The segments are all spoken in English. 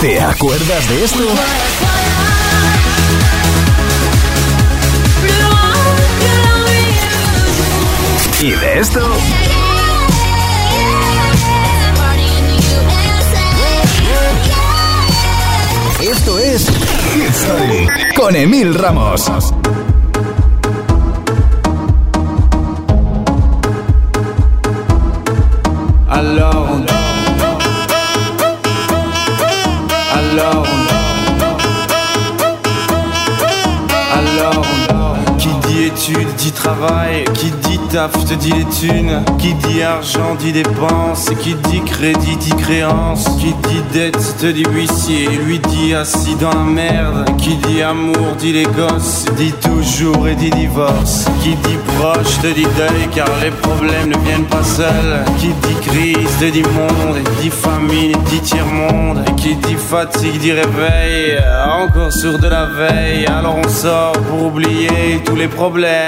¿Te acuerdas de esto? ¿Y de esto? Esto es con Emil Ramos. Études dit travail, qui dit taf te dit les thunes, qui dit argent dit dépenses, qui dit crédit dit créance, qui dit dette te dit huissier, lui dit assis dans la merde, qui dit amour dit les gosses, dit toujours et dit divorce, qui dit proche te dit deuil. Car les problèmes ne viennent pas seuls, qui dit crise te dit monde, dit famine dit tiers-monde, qui dit fatigue dit réveil, encore sur de la veille, alors on sort pour oublier tous les problèmes,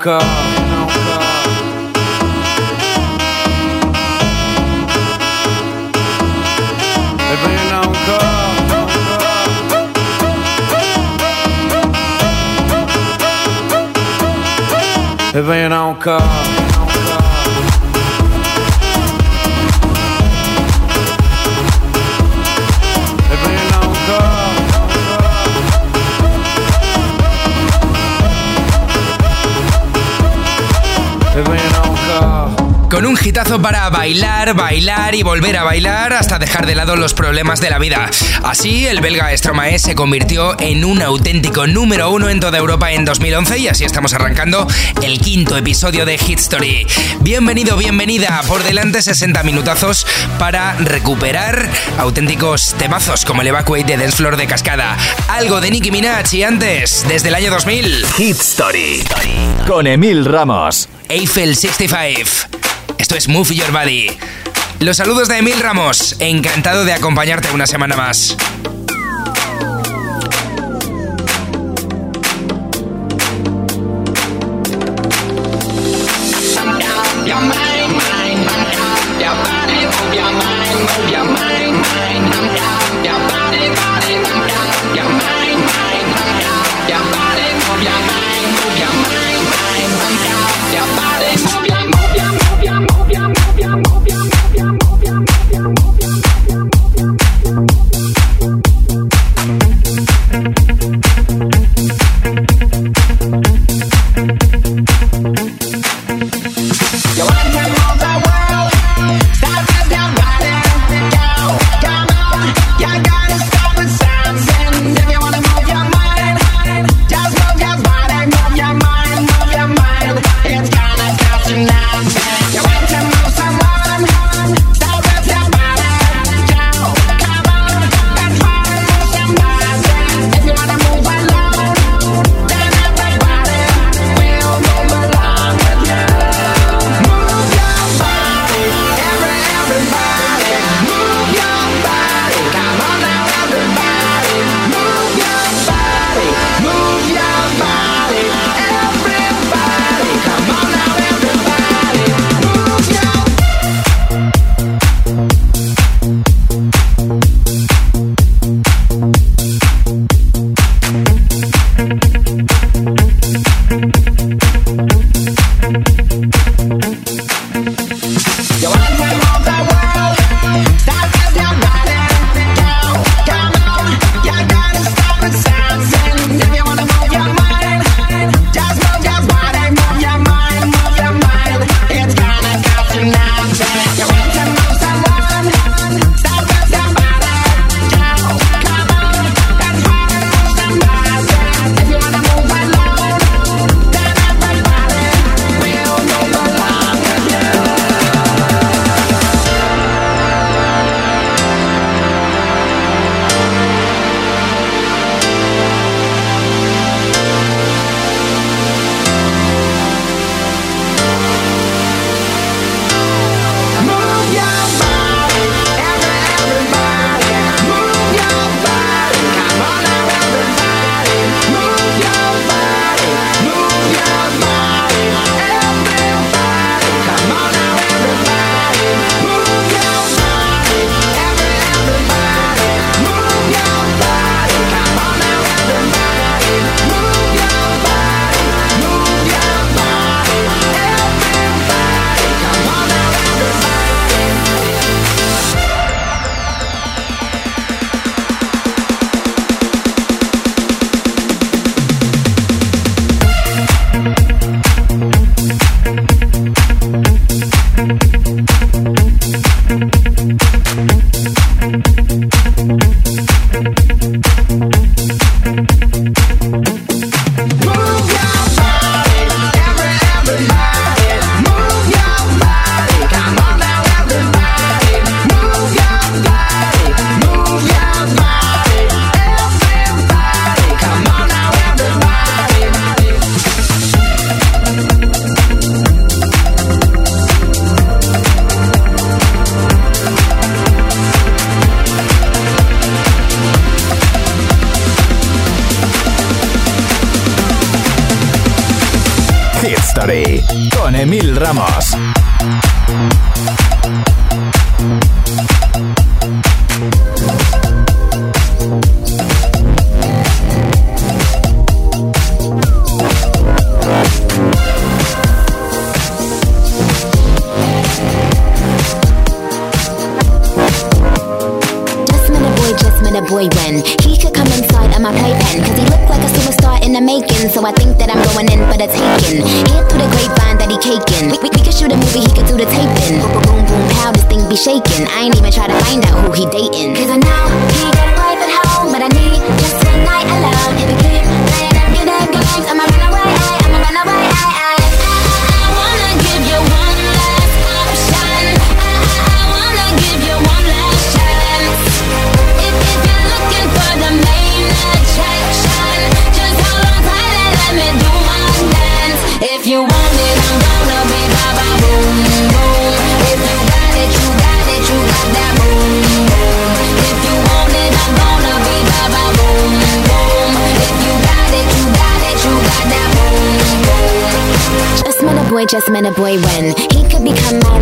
nunca. Venha não cá. Con un hitazo para bailar, bailar y volver a bailar hasta dejar de lado los problemas de la vida. Así, el belga Stromae se convirtió en un auténtico número uno en toda Europa en 2011 y así estamos arrancando el quinto episodio de Hit Story. Bienvenido, bienvenida. Por delante 60 minutazos para recuperar auténticos temazos como el Evacuate de Dance Floor de Cascada. Algo de Nicki Minaj y antes, desde el año 2000, Hit Story con Emil Ramos. Eiffel 65. Es Move Your Body. Los saludos de Emil Ramos. Encantado de acompañarte una semana más.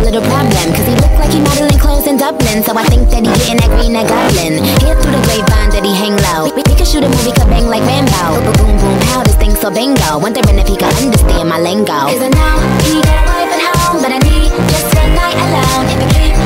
little problem. Cause he look like he modeling clothes in Dublin. So I think that he getting that green that goblin. Hit through the grapevine that he hang low. We, we could shoot a movie, could bang like Rambo. Boom, boom, boom, pow, this thing so bingo. Wondering if he could understand my lingo. Cause I know he got a wife at home, but I need just a night alone. If you keep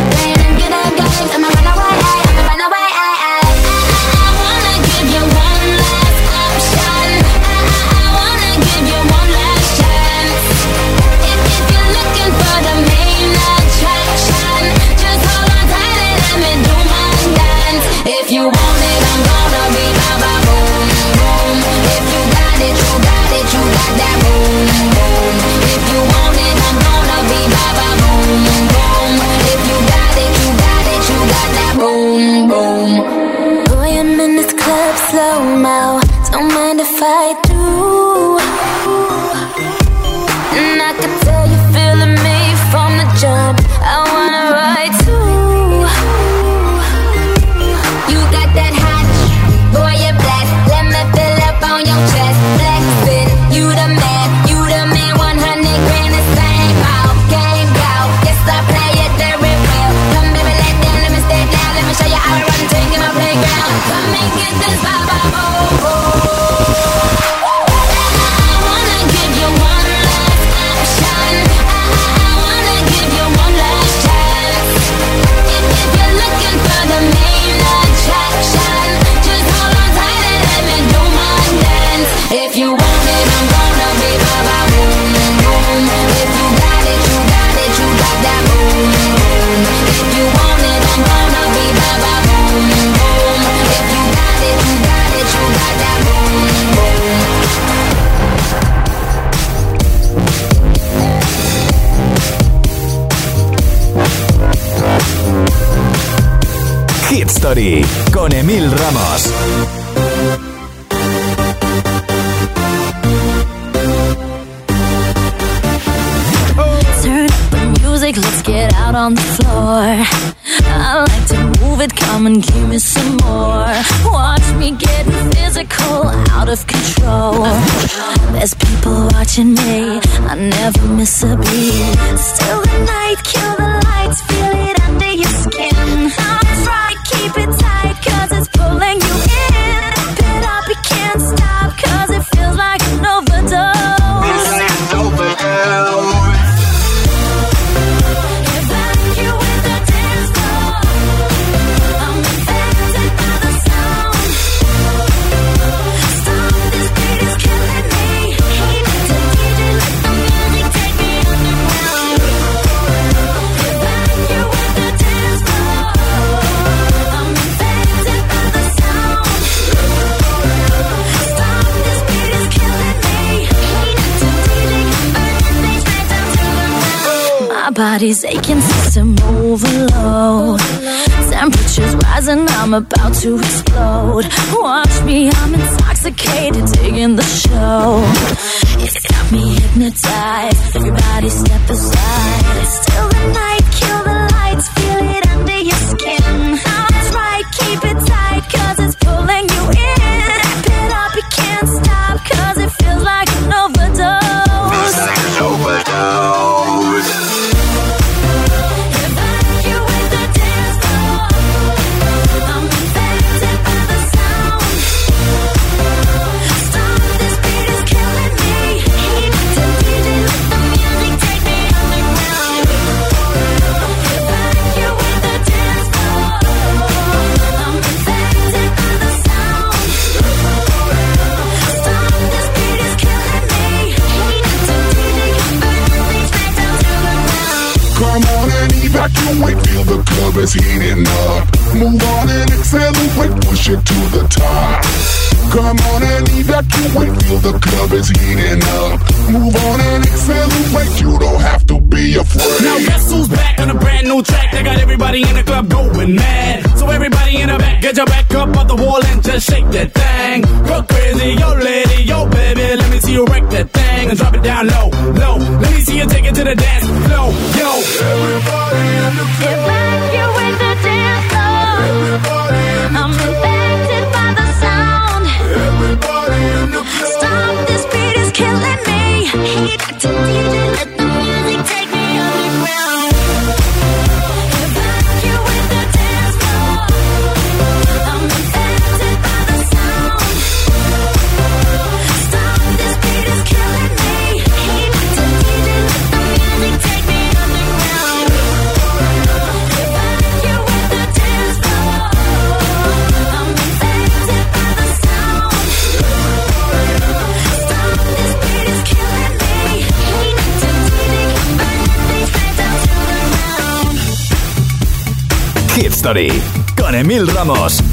Story con Emyl Ramos. Turn up the music, let's get out on the floor. I like to move it, come and give me some more. Watch me get physical, out of control. There's people watching me, I never miss a beat. Still the night, kill can't stop. body's aching, system overload. Temperatures rising, I'm about to explode. Watch me, I'm intoxicated, digging the show. It's got me hypnotized. Everybody step aside. Still the night, kill the lights, feel it under your skin. That's right, keep it tight, cause it's pulling you in. Wrap it up, you can't stop, cause it feels like an overdose. Feels like an overdose. Everybody in the club going mad. So everybody in the back, get your back up on the wall and just shake that thing. Go crazy, yo lady, yo baby, let me see you wreck that thing and drop it down low, low. Let me see you take it to the dance floor, yo. Everybody in the club. Evacuate the dance floor. Everybody in the I'm infected by the sound. Everybody in the club. Stop, this beat is killing me. Heat to DJ, Con Emil Ramos.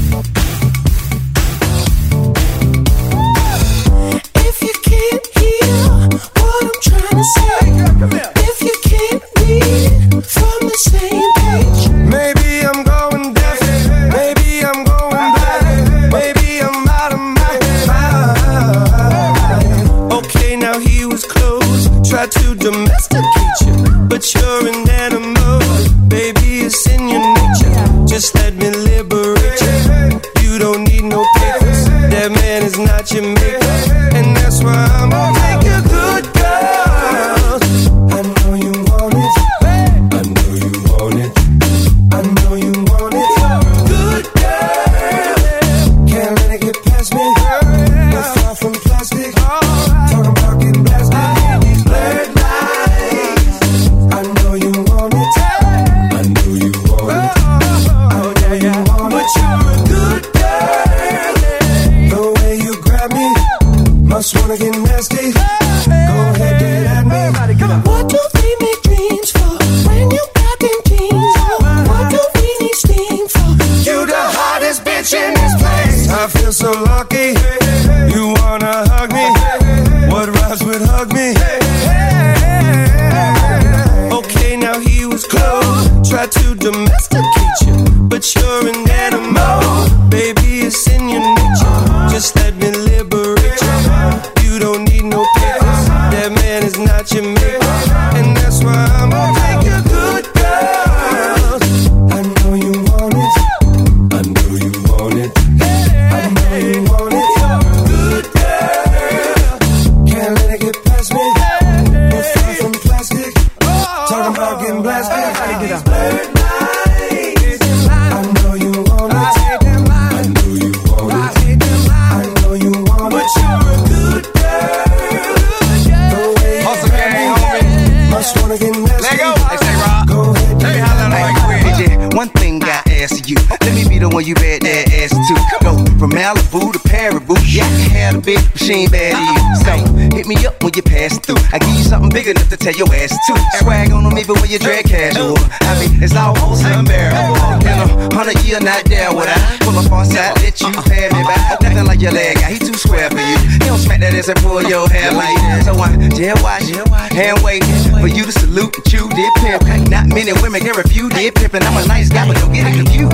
She ain't. So hit me up when you pass through. I give you something big enough to tell your ass to. Swag on them even when you drag casual. I mean, it's almost unbearable. In a hundred year, not there would I pull up on side, let you pay me back. Nothing like your leg guy, he too square for you. He don't smack that ass and pull your hair like that. So I jail watch, hand wait for you to salute that you did pimp. Not many women can refuse did pimp, and I'm a nice guy, but don't get it confused.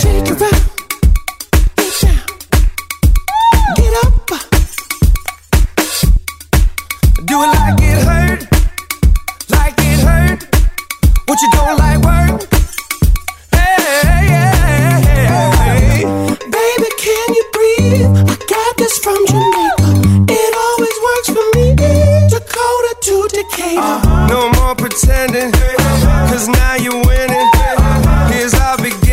Shake it out, Do it like it hurt, like it hurt. What you don't like work? Hey. Baby, can you breathe? I got this from. It always works for me. Dakota to Decatur. Uh-huh. No more pretending, cause now you're winning. Here's our beginning.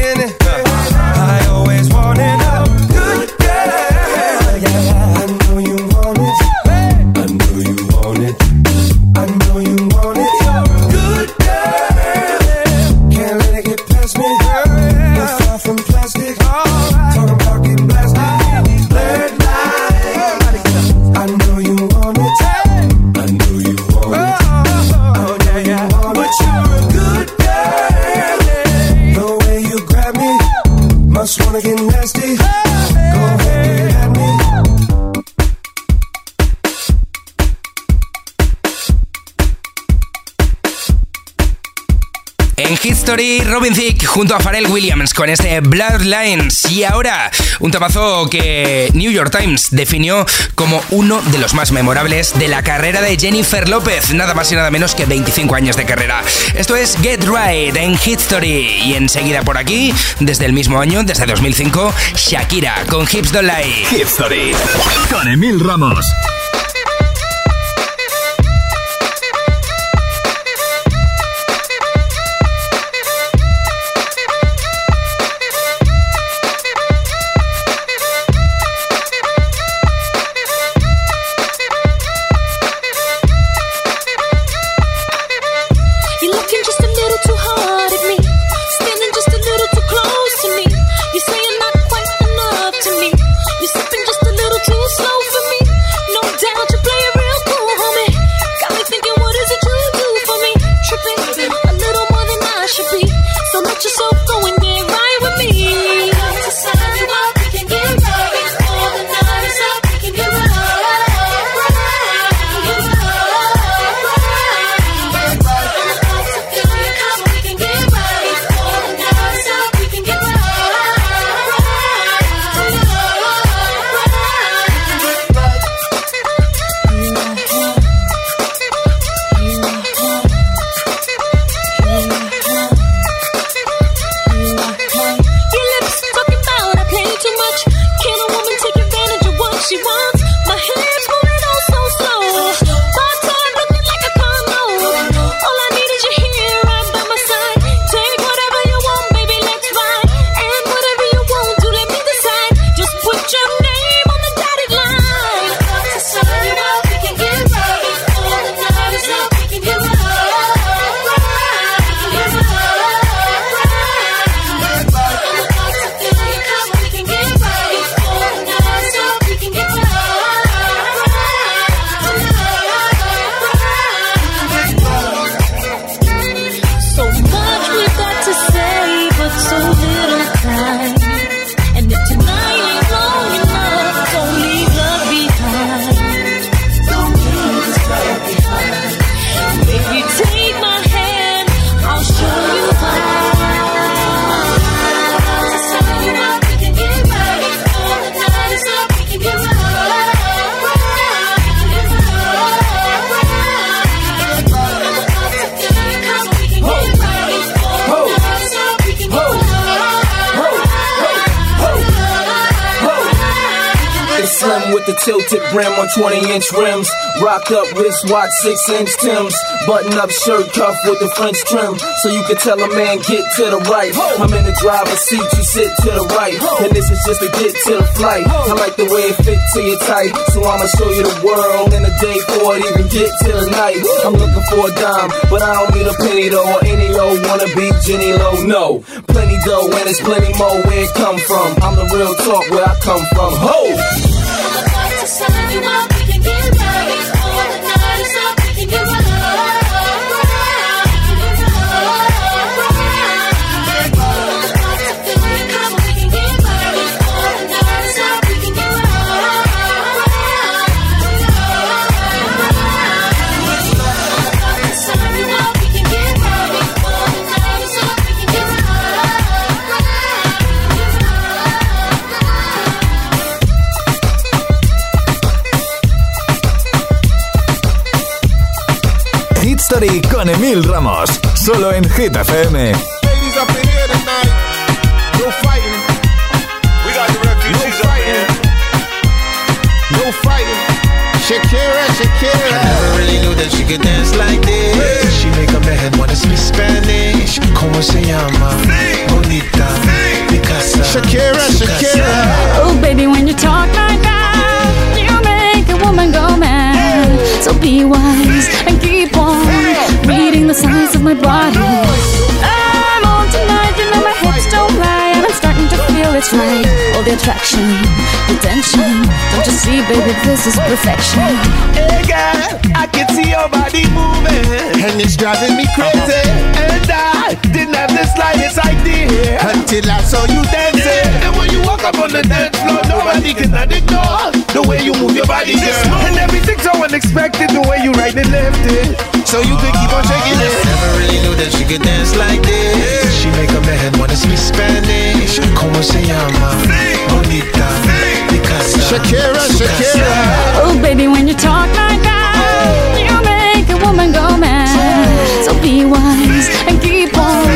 Story, Robin Thicke junto a Pharrell Williams con este Bloodlines. Y ahora, un tapazo que New York Times definió como uno de los más memorables de la carrera de Jennifer López. Nada más y nada menos que 25 años de carrera. Esto es Get Right en Hit Story. Y enseguida por aquí, desde el mismo año, desde 2005, Shakira con Hips Don't Lie. Hit Story con Emil Ramos. On 20 inch rims. Rock up wristwatch, 6 inch Tims. Button up shirt cuff with the French trim. So you can tell a man, get to the right. I'm in the driver's seat, you sit to the right. And this is just a get to the flight. I like the way it fit to your tight. So I'ma show you the world in a day before it even get to the night. I'm looking for a dime, but I don't need a penny though. Or any old wanna be Jenny Low. No, plenty dough and it's plenty more where it come from. I'm the real talk where I come from. Ho! Con Emyl Ramos, solo en Hit FM. Ladies up in here tonight, no fighting. We got the refugees no fighting. Shakira, Shakira. I never really knew that she could dance like this. She make up her head wanna speak Spanish. Como se llama? Bonita. Picasa. Shakira, Shakira. Oh, baby, when you talk like that, you make a woman go mad. So be wise my body. I'm on tonight, you know my hips don't lie, and I'm starting to feel it's right. All the attraction, the tension. Don't you see, baby, this is perfection. Hey girl, I can see your body moving, and it's driving me crazy. Uh-huh. And I didn't have the slightest is idea. Until I saw you dancing. And when you walk up on the dance floor, nobody can ignore the way you move your body, girl. And everything's so unexpected, the way you right and left it. So you could keep on shaking it. Never really knew that she could dance like this. She make a man wanna speak Spanish. Como se llama? Bonita. Picasa. Shakira, Shakira. Oh, baby, when you talk like that, you make a woman go mad. So be wise and keep on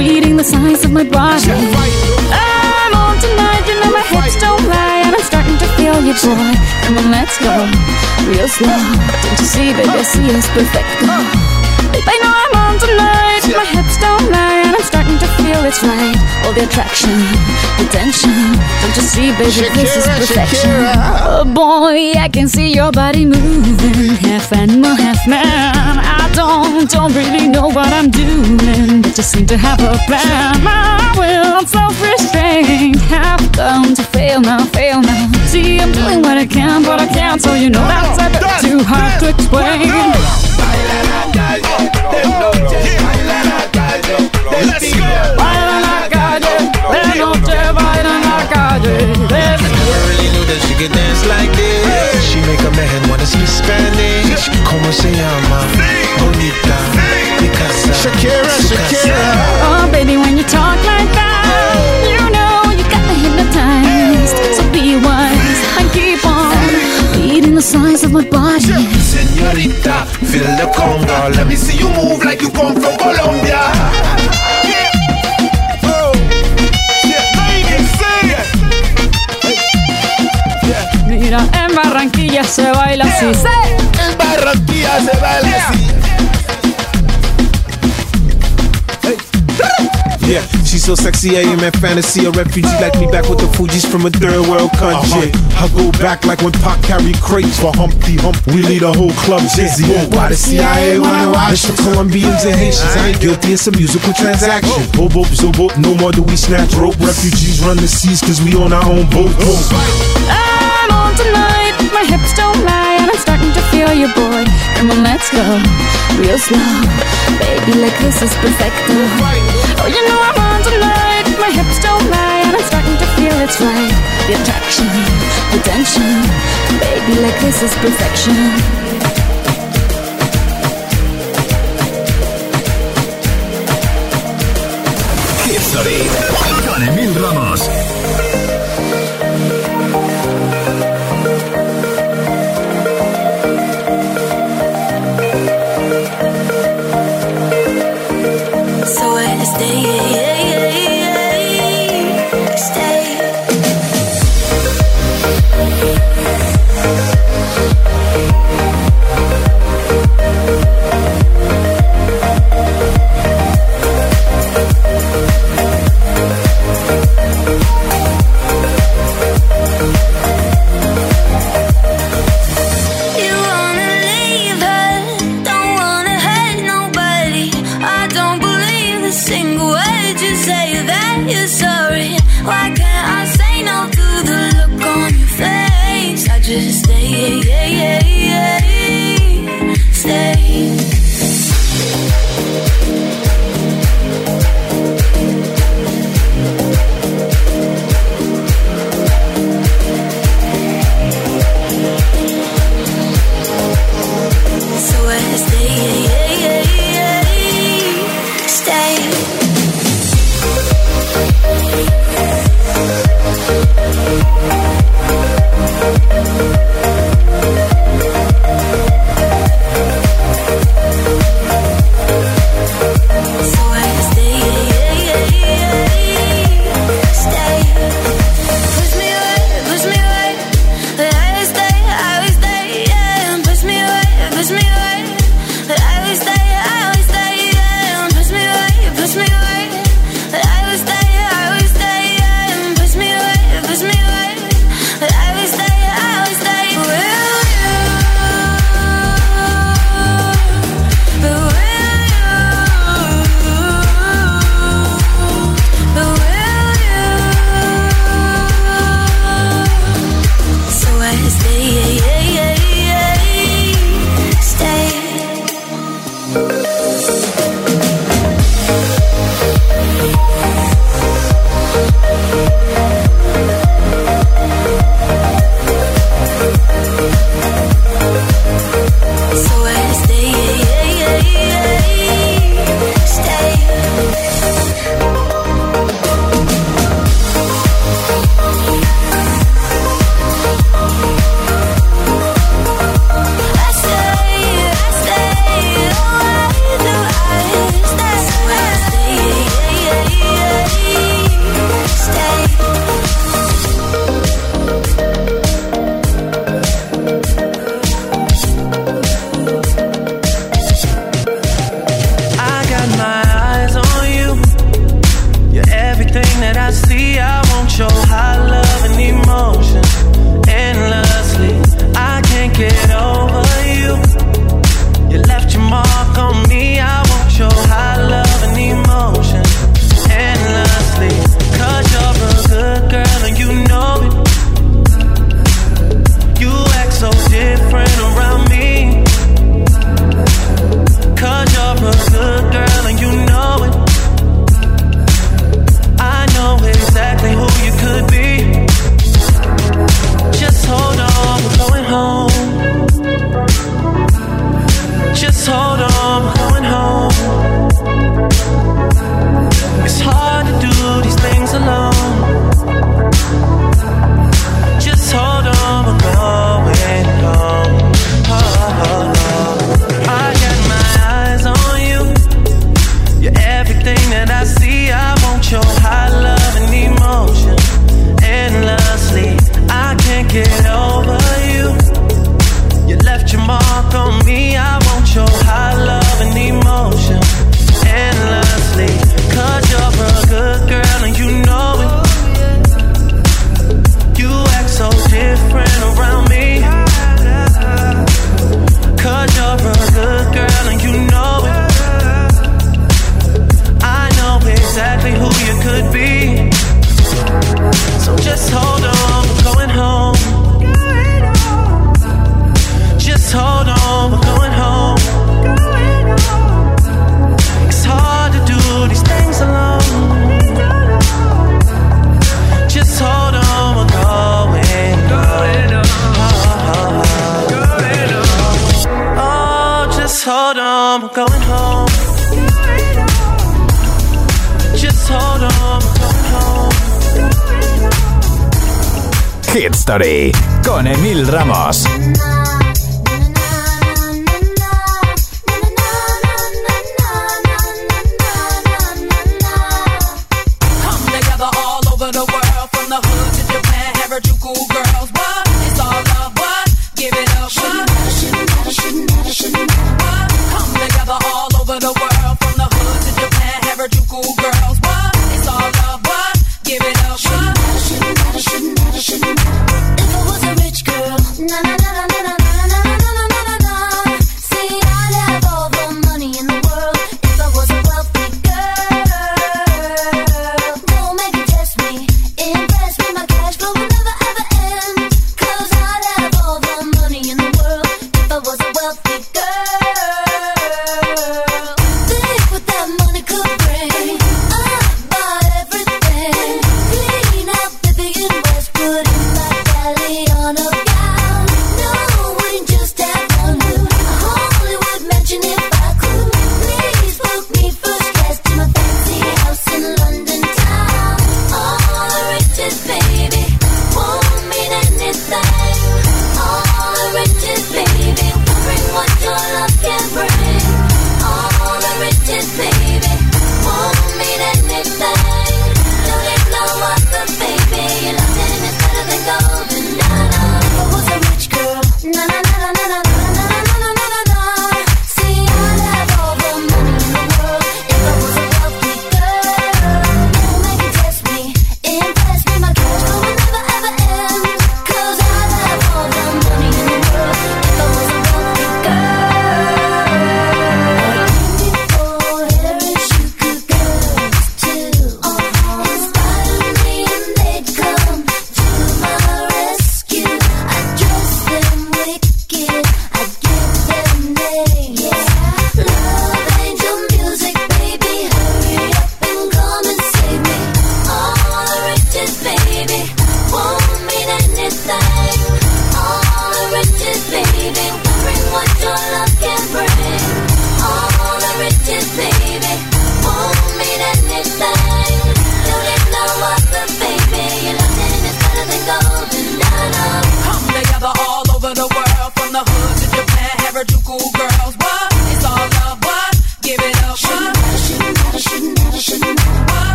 reading the signs of my body. I'm on tonight, you know my hips don't lie, and I'm starting to feel you, boy. Come on, let's go real slow. Don't you see, baby, I see it's perfect. Babe, I know I'm on tonight. My hips don't lie, and I'm starting to feel it's right. All the attraction, the tension. Don't you see, baby, this is perfection. Shakira. Oh boy, I can see your body moving, half animal, half man. I don't, don't really know what I'm doing, but just seem to have a plan. My will, I'm self-restraint, have come to fail now, fail now. See, I'm doing what I can, but I can't, so you know that's a bit too hard to explain. Let's go. That she could dance like this. She make a man wanna speak Spanish. Como se llama? Bonita. Picasa. Shakira, Shakira. Oh, baby, when you talk like that, you know you got me hypnotized. So be wise and keep on reading the signs of my body. Señorita, feel the conga. Let me see you move like you come from Barranquilla se baila así. En Barranquilla se baila así. Yeah, she's so sexy, I am in fantasy. A refugee like me back with the Fugees from a third world country. Uh-huh. I go back like when Pac carried crates for Humpty Hump. We lead a whole club dizzy. Why the CIA wanna watch the Colombians and Haitians? I ain't guilty, it's a musical transaction. Bobo, zobo, no more do we snatch rope. Refugees run the seas cause we on our own boat. I'm on tonight, my hips don't lie, and I'm starting to feel you, boy. Come on, let's go real slow, baby. Like this is perfect. Oh, you know I'm on tonight, my hips don't lie, and I'm starting to feel it's right. The attraction, the tension, baby. Like this is perfection.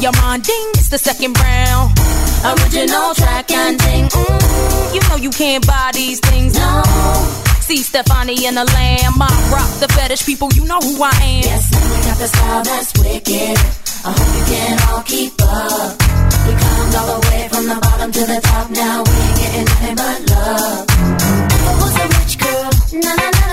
your mind, ding, it's the second round. Original track and ding, mm, you know you can't buy these things, no. See Stefani in the lamb, I rock the fetish people, you know who I am. Yes, now we got the style that's wicked. I hope you can all keep up. We climbed all the way from the bottom to the top, now we ain't getting nothing but love. I was a rich girl, na na na.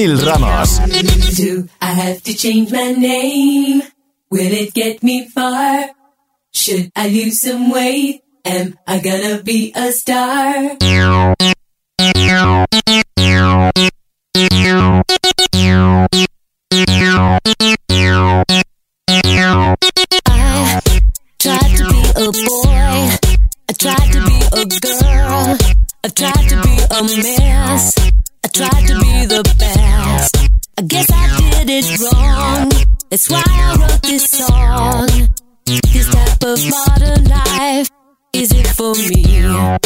Emyl Ramos. Do I have to change my name? Will it get me far? Should I lose some weight? Am I gonna be a star? I tried to be a boy. I tried to be a girl. I tried to be a mess. I tried to be the best. I guess I did it wrong. That's why I wrote this song. This type of modern life, is it for me?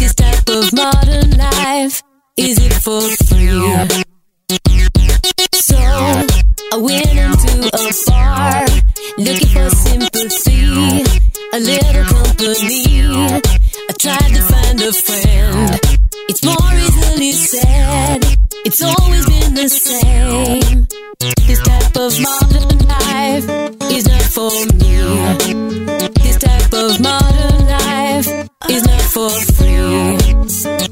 This type of modern life, is it for free? So I went into a bar looking for sympathy, a little company. Tried to find a friend. It's more easily said. It's always been the same. This type of modern life is not for me. This type of modern life is not for free.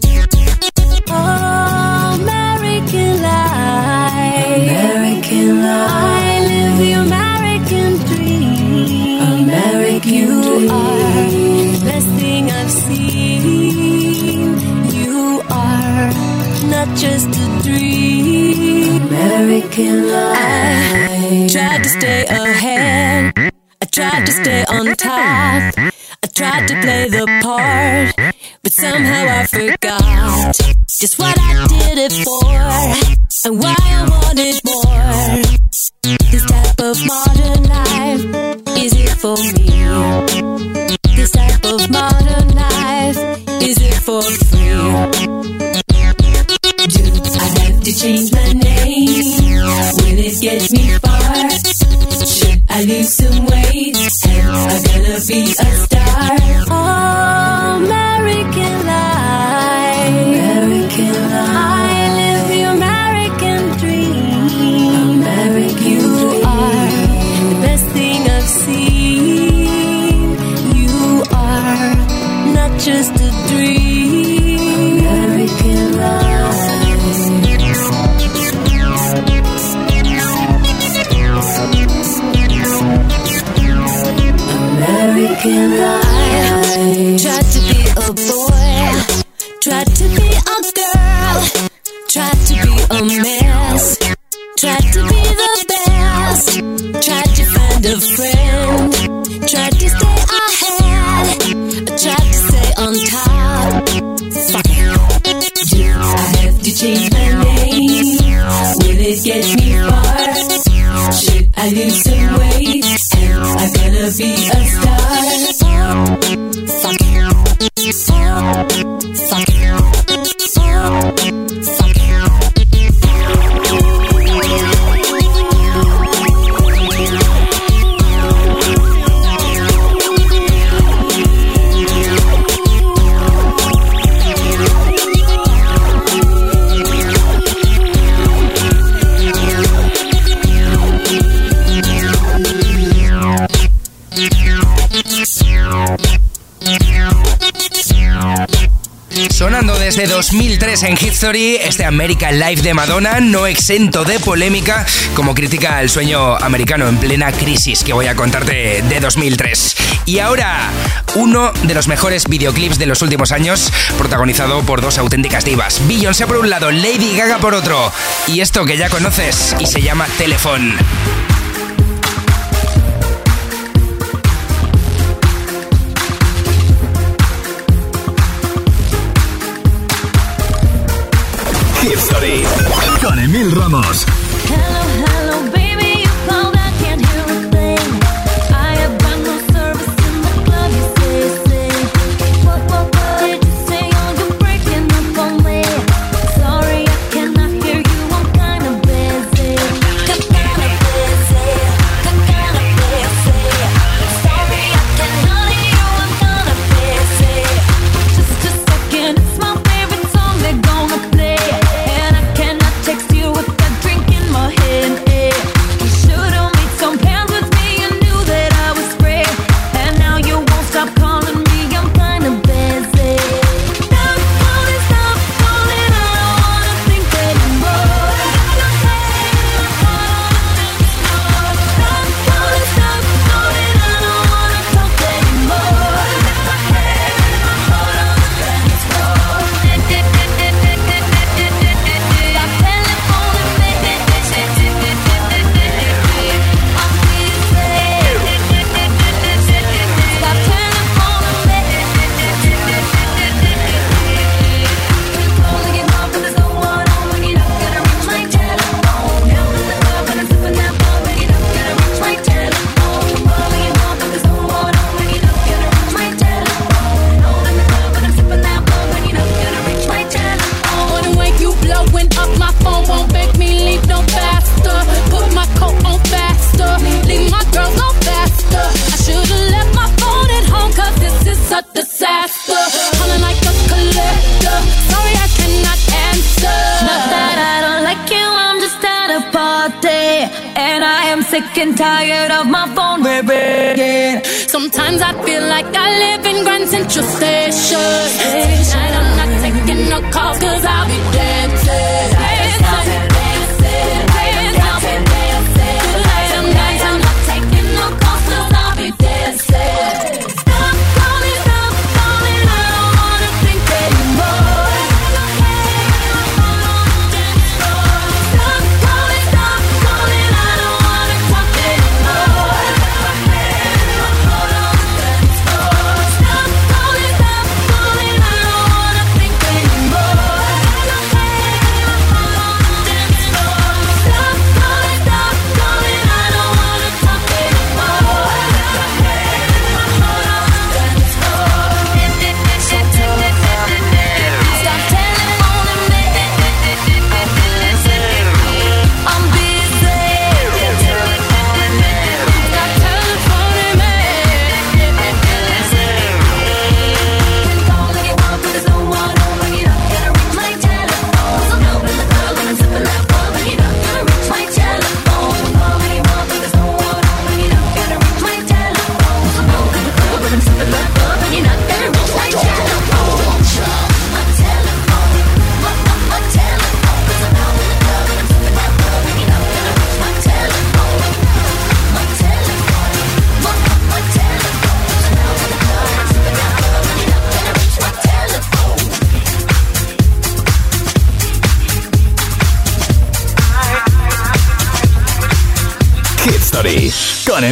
Just a dream. American life. I tried to stay ahead. I tried to stay on top. I tried to play the part, but somehow I forgot just what I did it for and why I wanted more. This type of modern life, is it for me? This type of modern life, is it for free? Do I have to change my name? Will it get me far? Should I lose some weight? Am I gonna be a star? Oh, American life. American life. I live the American dream. American you are the best thing I've seen. You are not just a American life. Tried to be a boy, tried to be a girl, tried to be a mess, tried to be the best, tried to find a friend, tried to stay ahead, tried to stay on top. Fuck it. I have to change my name? Will it get me far? Should I lose some weight? Am I gonna be a star? Fuck desde 2003 en History, este American Life de Madonna, no exento de polémica, como critica el sueño americano en plena crisis que voy a contarte de 2003. Y ahora, uno de los mejores videoclips de los últimos años, protagonizado por dos auténticas divas. Beyoncé por un lado, Lady Gaga por otro. Y esto que ya conoces y se llama Telephone. Con Emyl Ramos.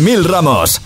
Emil Ramos.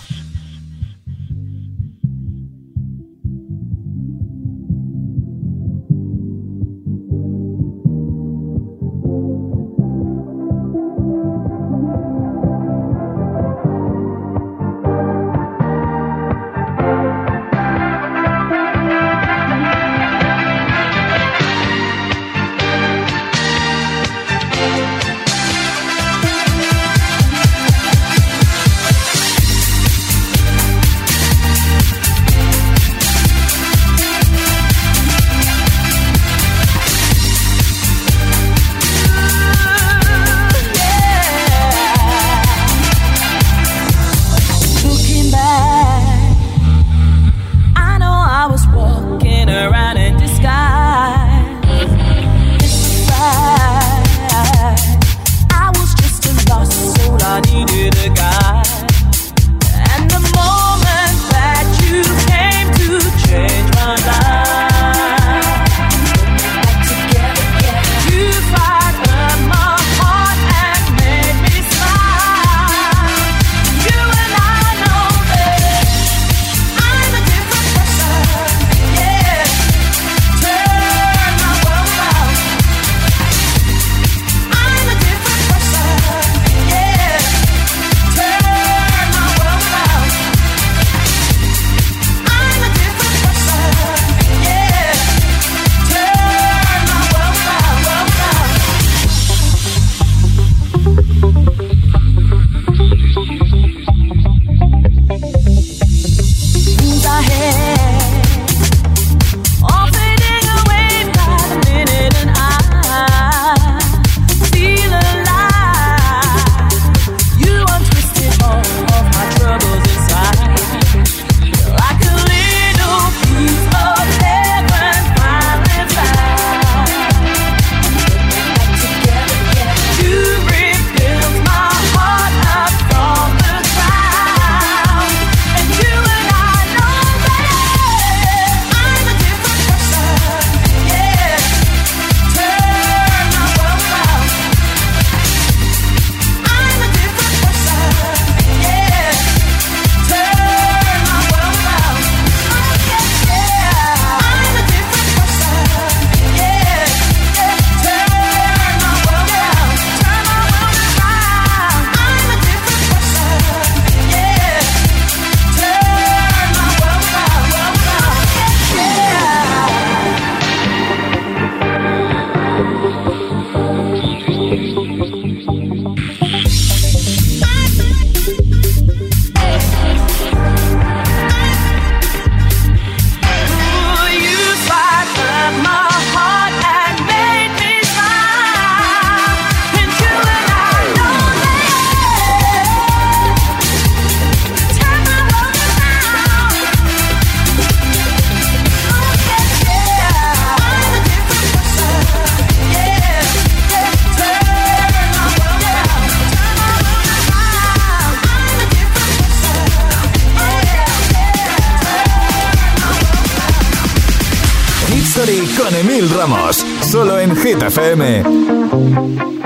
Ramos, solo en Hit FM.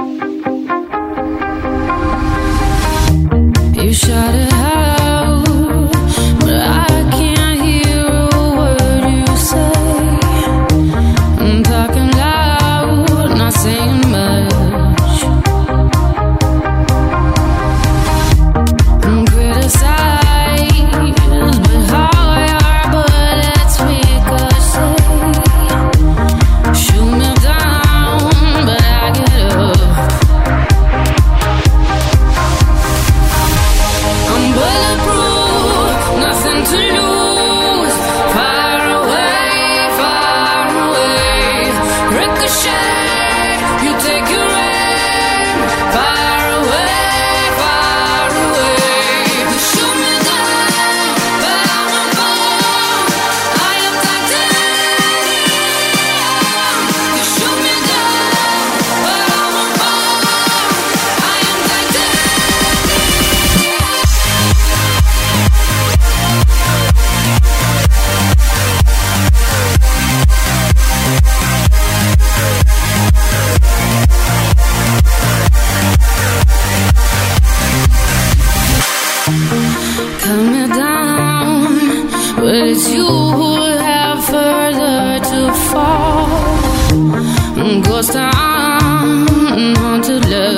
ghost town, haunted love.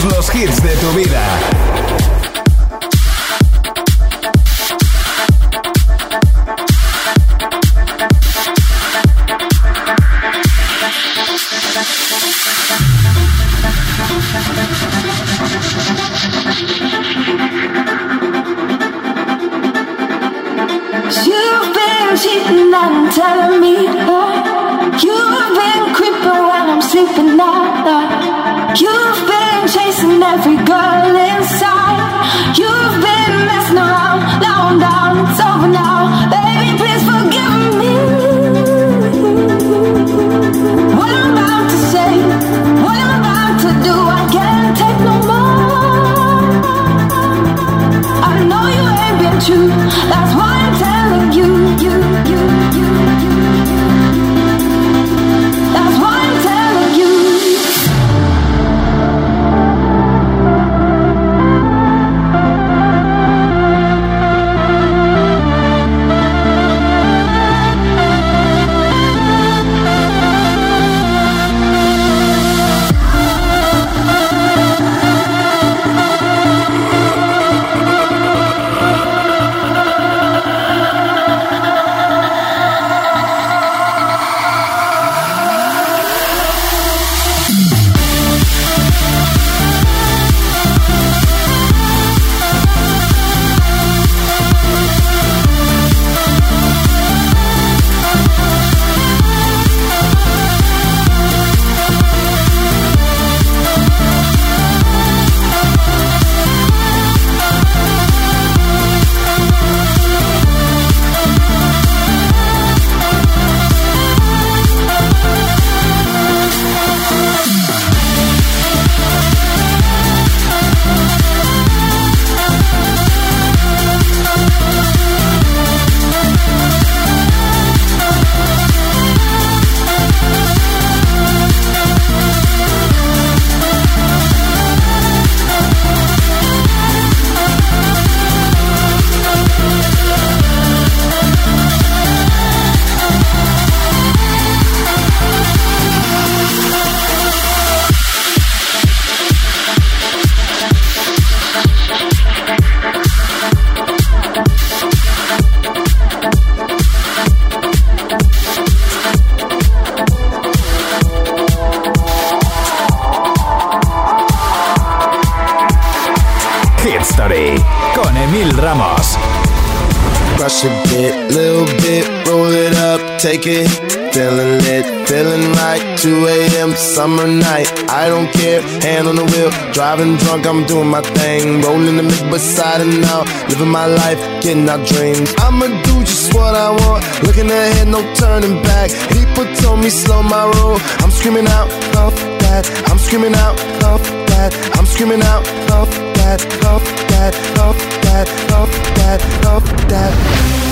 los hits de tu vida. Screaming out, fuck that. I'm screaming out, fuck that. I'm screaming out, fuck that, fuck that, fuck that, fuck that, fuck that.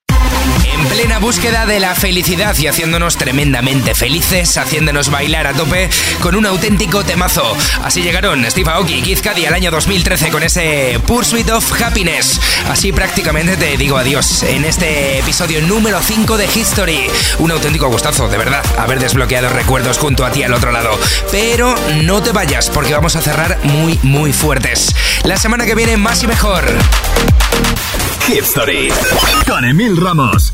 En plena búsqueda de la felicidad y haciéndonos tremendamente felices, haciéndonos bailar a tope con un auténtico temazo. Así llegaron Steve Aoki y Kid Cudi al año 2013 con ese Pursuit of Happiness. Así prácticamente te digo adiós en este episodio número 5 de History. Un auténtico gustazo, de verdad, haber desbloqueado recuerdos junto a ti al otro lado. Pero no te vayas porque vamos a cerrar muy, muy fuertes. La semana que viene más y mejor. History con Emil Ramos.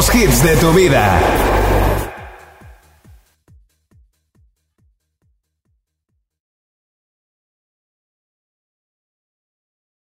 Los hits de tu vida.